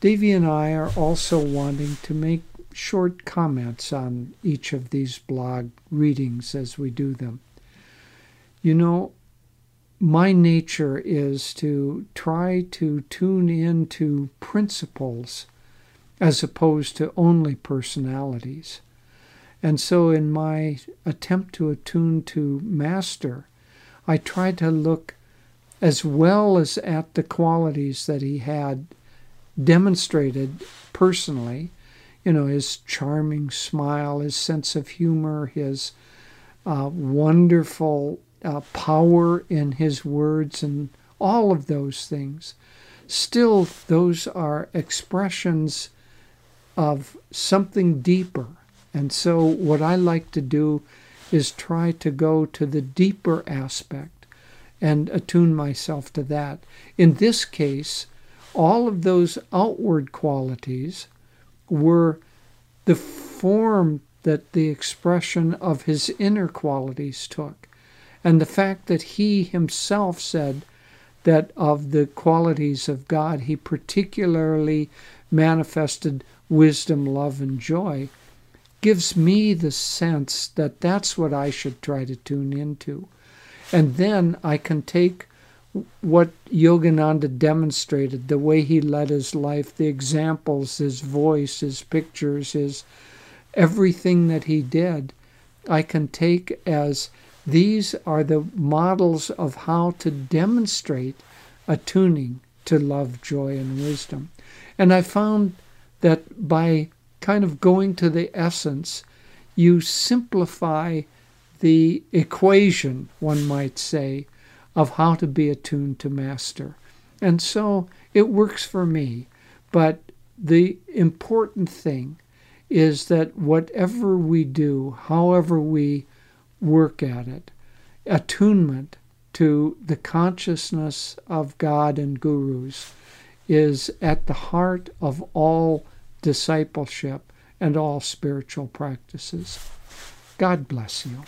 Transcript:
Devi and I are also wanting to make short comments on each of these blog readings as we do them. You know, my nature is to try to tune into principles as opposed to only personalities. And so, in my attempt to attune to Master, I try to look as well as at the qualities that he had demonstrated personally, you know, his charming smile, his sense of humor, his uh, wonderful uh, power in his words, and all of those things. Still, those are expressions of something deeper. And so, what I like to do is try to go to the deeper aspect and attune myself to that. In this case, all of those outward qualities were the form that the expression of his inner qualities took. And the fact that he himself said that of the qualities of God, he particularly manifested wisdom, love, and joy gives me the sense that that's what I should try to tune into. And then I can take what Yogananda demonstrated, the way he led his life, the examples, his voice, his pictures, his everything that he did, I can take as these are the models of how to demonstrate attuning to love, joy, and wisdom. And I found that by kind of going to the essence, you simplify the equation, one might say, of how to be attuned to Master. And so it works for me. But the important thing is that whatever we do, however we work at it, attunement to the consciousness of God and gurus is at the heart of all discipleship and all spiritual practices. God bless you.